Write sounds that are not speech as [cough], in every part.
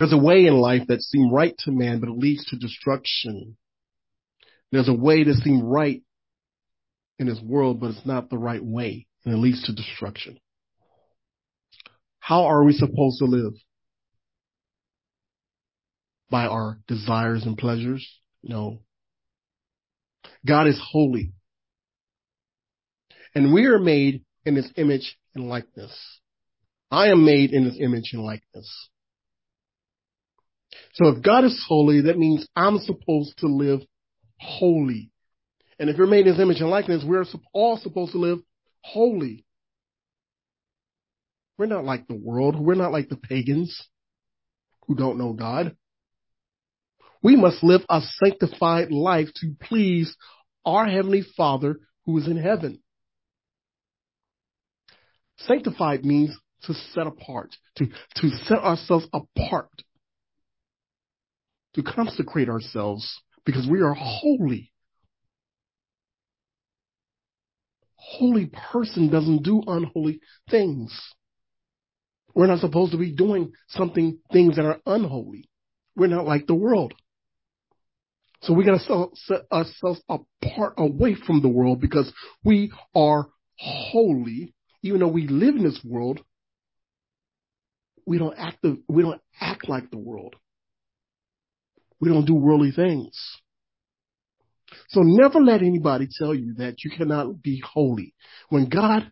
There's a way in life that seems right to man, but it leads to destruction. There's a way that seems right in this world, but it's not the right way, and it leads to destruction. How are we supposed to live? By our desires and pleasures? No. God is holy. And we are made in his image and likeness. I am made in his image and likeness. So if God is holy, that means I'm supposed to live holy. And if you're made in his image and likeness, we're all supposed to live holy. We're not like the world. We're not like the pagans who don't know God. We must live a sanctified life to please our Heavenly Father who is in heaven. Sanctified means to set apart, to, to set ourselves apart, to consecrate ourselves because we are holy. Holy person doesn't do unholy things. We're not supposed to be doing something, things that are unholy. We're not like the world. So we gotta set ourselves apart away from the world because we are holy. Even though we live in this world, we don't act, the, we don't act like the world. We don't do worldly things. So never let anybody tell you that you cannot be holy. When God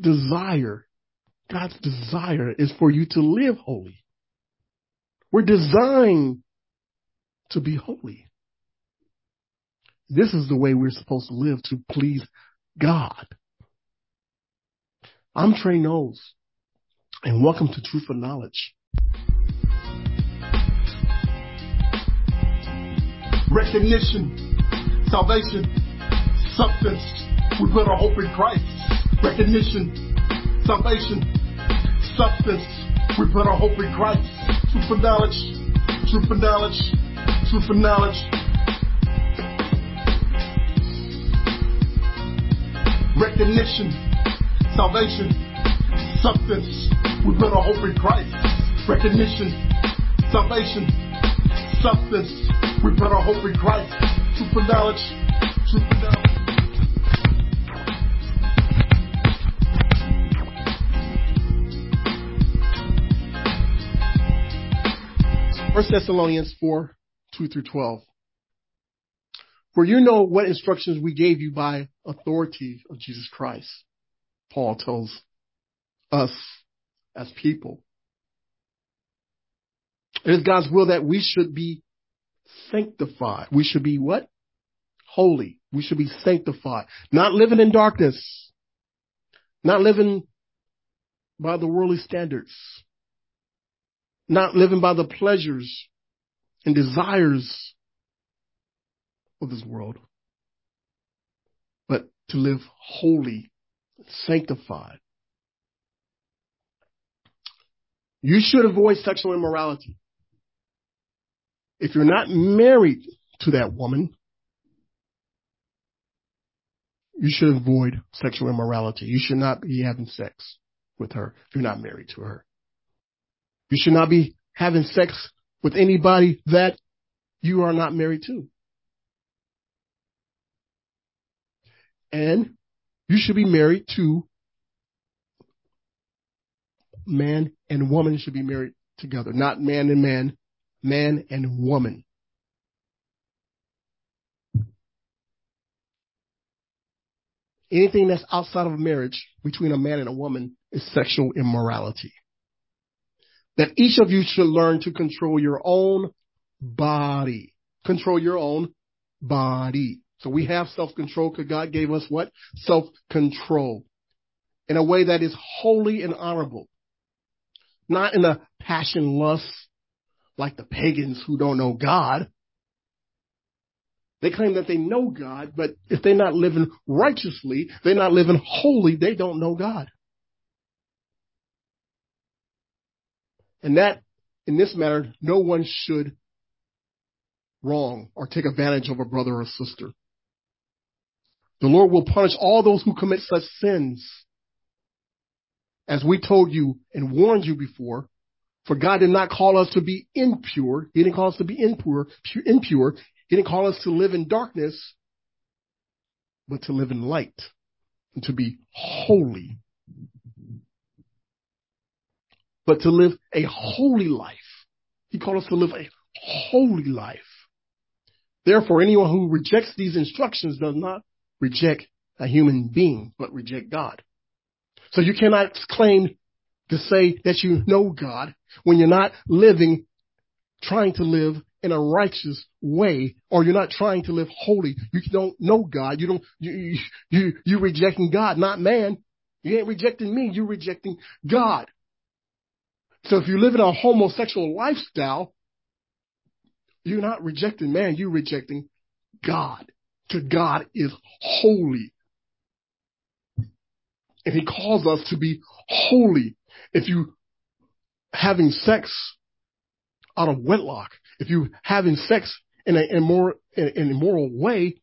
desire, God's desire is for you to live holy. We're designed to be holy. This is the way we're supposed to live to please God. I'm Trey Knowles, and welcome to Truth and Knowledge. Recognition, salvation, substance. We put our hope in Christ. Recognition, salvation, substance. We put our hope in Christ. Truth and knowledge, truth and knowledge, truth and knowledge. recognition, salvation, substance. We put our hope in Christ. Recognition, salvation, substance. We put our hope in Christ. Truth for knowledge, truth for knowledge. First Thessalonians 4, 2 through 12. For you know what instructions we gave you by authority of Jesus Christ. Paul tells us as people. It is God's will that we should be sanctified. We should be what? Holy. We should be sanctified. Not living in darkness. Not living by the worldly standards. Not living by the pleasures and desires of this world, but to live holy, sanctified. You should avoid sexual immorality. If you're not married to that woman, you should avoid sexual immorality. You should not be having sex with her if you're not married to her. You should not be having sex with anybody that you are not married to. And you should be married to man and woman should be married together, not man and man, man and woman. Anything that's outside of marriage between a man and a woman is sexual immorality. That each of you should learn to control your own body. Control your own body. So we have self-control because God gave us what? Self-control. In a way that is holy and honorable. Not in a passion lust like the pagans who don't know God. They claim that they know God, but if they're not living righteously, they're not living holy, they don't know God. And that, in this matter, no one should wrong or take advantage of a brother or sister. The Lord will punish all those who commit such sins. As we told you and warned you before, For God did not call us to be impure. He didn't call us to be impure, pure, impure. He didn't call us to live in darkness, but to live in light and to be holy. But to live a holy life. He called us to live a holy life. Therefore, anyone who rejects these instructions does not reject a human being, but reject God. So you cannot claim to say that you know God when you're not living, trying to live in a righteous way, or you're not trying to live holy. You don't know God. You don't, you, you, you, rejecting God, not man. You ain't rejecting me. You're rejecting God. So if you live in a homosexual lifestyle, you're not rejecting man. You're rejecting God. To God is holy. And he calls us to be holy. If you having sex out of wedlock, if you having sex in a, in more, in, immoral way,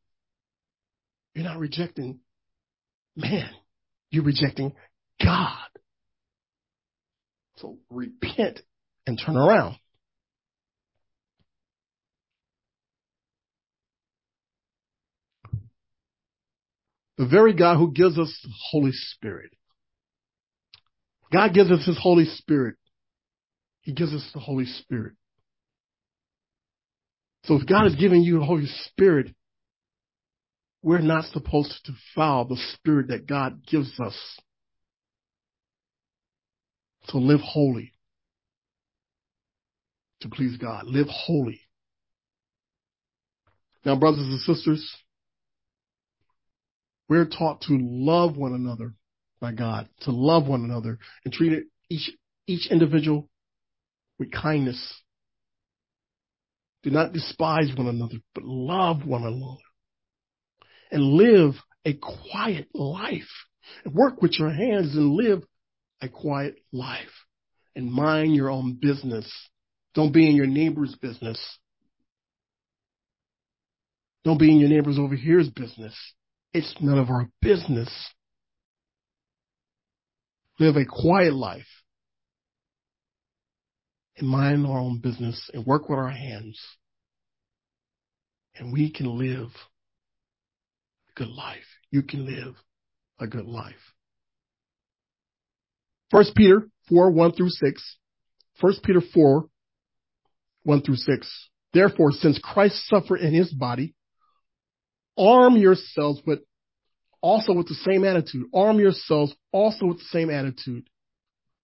you're not rejecting man. You're rejecting God. So repent and turn around. The very God who gives us the Holy Spirit. God gives us His Holy Spirit. He gives us the Holy Spirit. So if God is giving you the Holy Spirit, we're not supposed to foul the Spirit that God gives us. So live holy to please God. Live holy. Now, brothers and sisters, we're taught to love one another by God, to love one another and treat each, each individual with kindness. Do not despise one another, but love one another and live a quiet life. Work with your hands and live a quiet life and mind your own business. Don't be in your neighbor's business. Don't be in your neighbor's over here's business. It's none of our business. Live a quiet life and mind our own business and work with our hands. And we can live a good life. You can live a good life. First Peter 4, 1 through 6. First Peter 4, 1 through 6. Therefore, since Christ suffered in his body, arm yourselves with also with the same attitude. Arm yourselves also with the same attitude.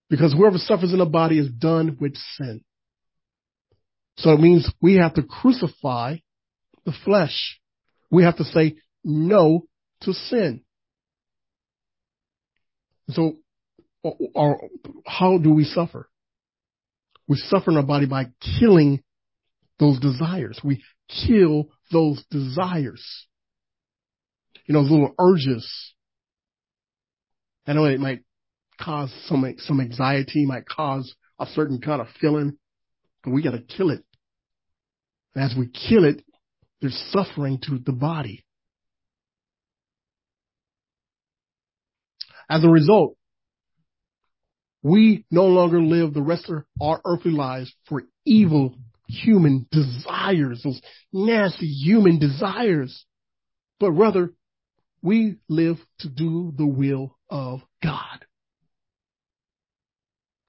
Because whoever suffers in the body is done with sin. So it means we have to crucify the flesh. We have to say no to sin. So, or, how do we suffer? We suffer in our body by killing those desires. We kill those desires you know, those little urges. I know it might cause some, some anxiety, might cause a certain kind of feeling, but we gotta kill it. And as we kill it, there's suffering to the body. As a result, we no longer live the rest of our earthly lives for evil human desires, those nasty human desires, but rather we live to do the will of God.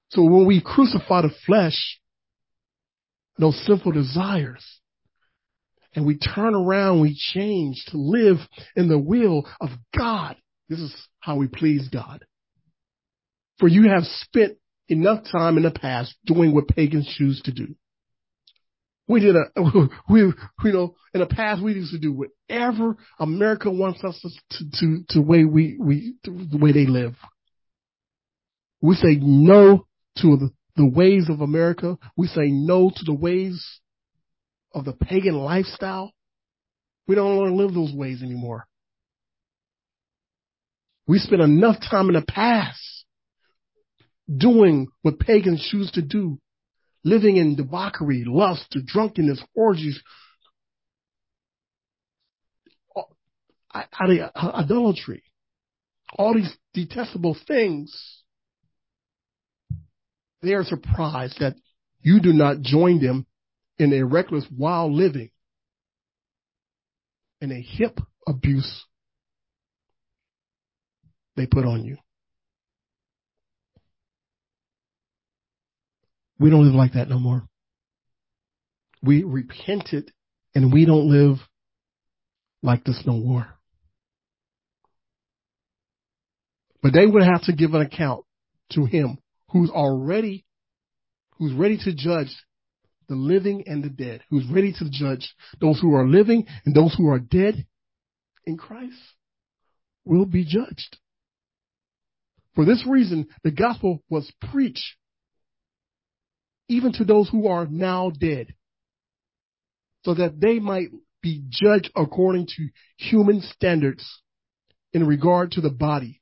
So when we crucify the flesh, those sinful desires, and we turn around, we change to live in the will of God. This is how we please God. For you have spent enough time in the past doing what pagans choose to do. We did a, [laughs] we, you know, in the past we used to do whatever America wants us to, to, to way we, we, the way they live. We say no to the, the ways of America. We say no to the ways of the pagan lifestyle. We don't want to live those ways anymore. We spent enough time in the past doing what pagans choose to do living in debauchery, lust, drunkenness, orgies, idolatry, all these detestable things. They are surprised that you do not join them in a reckless wild living and a hip abuse they put on you. We don't live like that no more. We repented and we don't live like this no more. But they would have to give an account to him who's already, who's ready to judge the living and the dead, who's ready to judge those who are living and those who are dead in Christ will be judged. For this reason, the gospel was preached even to those who are now dead so that they might be judged according to human standards in regard to the body,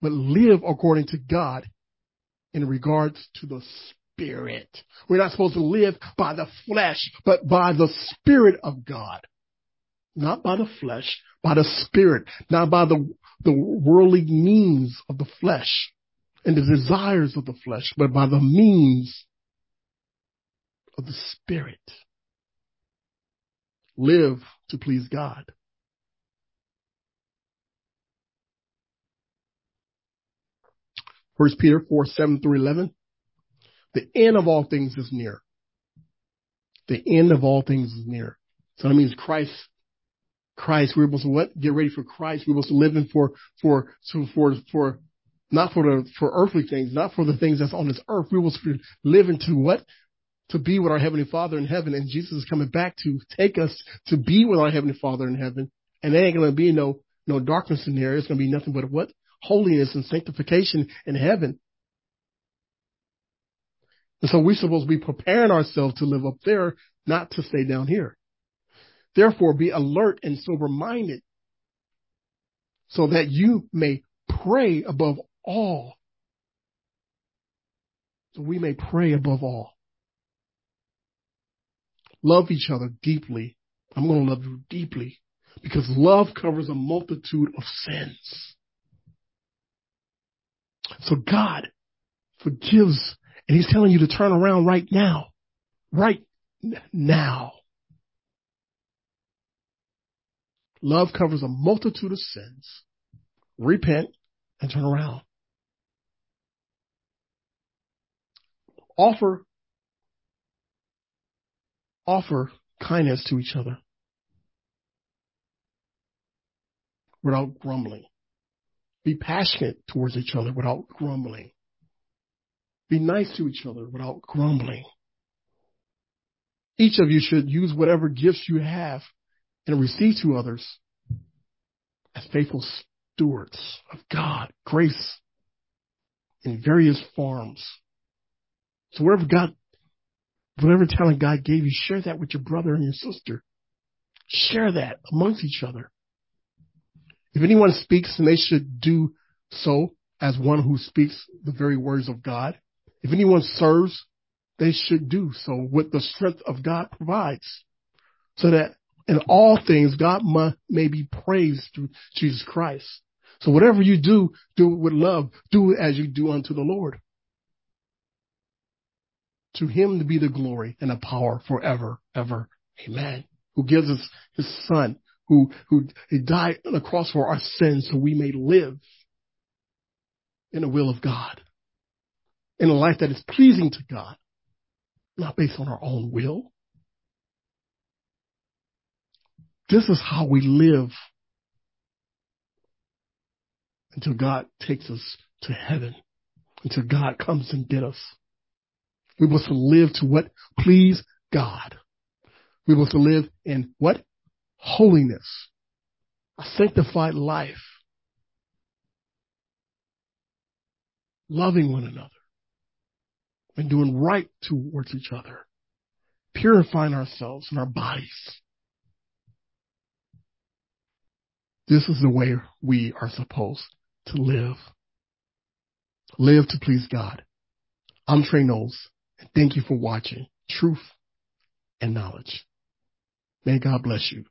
but live according to God in regards to the spirit. We're not supposed to live by the flesh, but by the spirit of God. Not by the flesh, by the spirit, not by the, the worldly means of the flesh and the desires of the flesh, but by the means of the spirit. Live to please God. First Peter 4, 7 through 11. The end of all things is near. The end of all things is near. So that means Christ, Christ, we're supposed to what? Get ready for Christ. We're supposed to live in for, for, so for, for, not for the, for earthly things, not for the things that's on this earth. Supposed to live into what? To be with our Heavenly Father in heaven. And Jesus is coming back to take us to be with our Heavenly Father in heaven. And there ain't going to be no, no darkness in there. It's going to be nothing but what? Holiness and sanctification in heaven. And so we're supposed to be preparing ourselves to live up there, not to stay down here. Therefore, be alert and sober minded so that you may pray above all. So we may pray above all. Love each other deeply. I'm going to love you deeply because love covers a multitude of sins. So God forgives and he's telling you to turn around right now. Right now. Love covers a multitude of sins. Repent and turn around. Offer, offer kindness to each other without grumbling. Be passionate towards each other without grumbling. Be nice to each other without grumbling. Each of you should use whatever gifts you have and receive to others as faithful stewards of God, grace in various forms. So wherever God, whatever talent God gave you, share that with your brother and your sister. Share that amongst each other. If anyone speaks, then they should do so as one who speaks the very words of God. If anyone serves, they should do so with the strength of God provides. So that in all things, God may be praised through Jesus Christ. So whatever you do, do it with love. Do it as you do unto the Lord. To him to be the glory and the power forever, ever. Amen. Who gives us his son, who, who died on the cross for our sins so we may live in the will of God in a life that is pleasing to God, not based on our own will. This is how we live until God takes us to heaven, until God comes and get us. We must live to what please God. We must live in what? Holiness. A sanctified life. Loving one another and doing right towards each other, purifying ourselves and our bodies. This is the way we are supposed to live. Live to please God. I'm Trey Knowles, and thank you for watching Truth and Knowledge. May God bless you.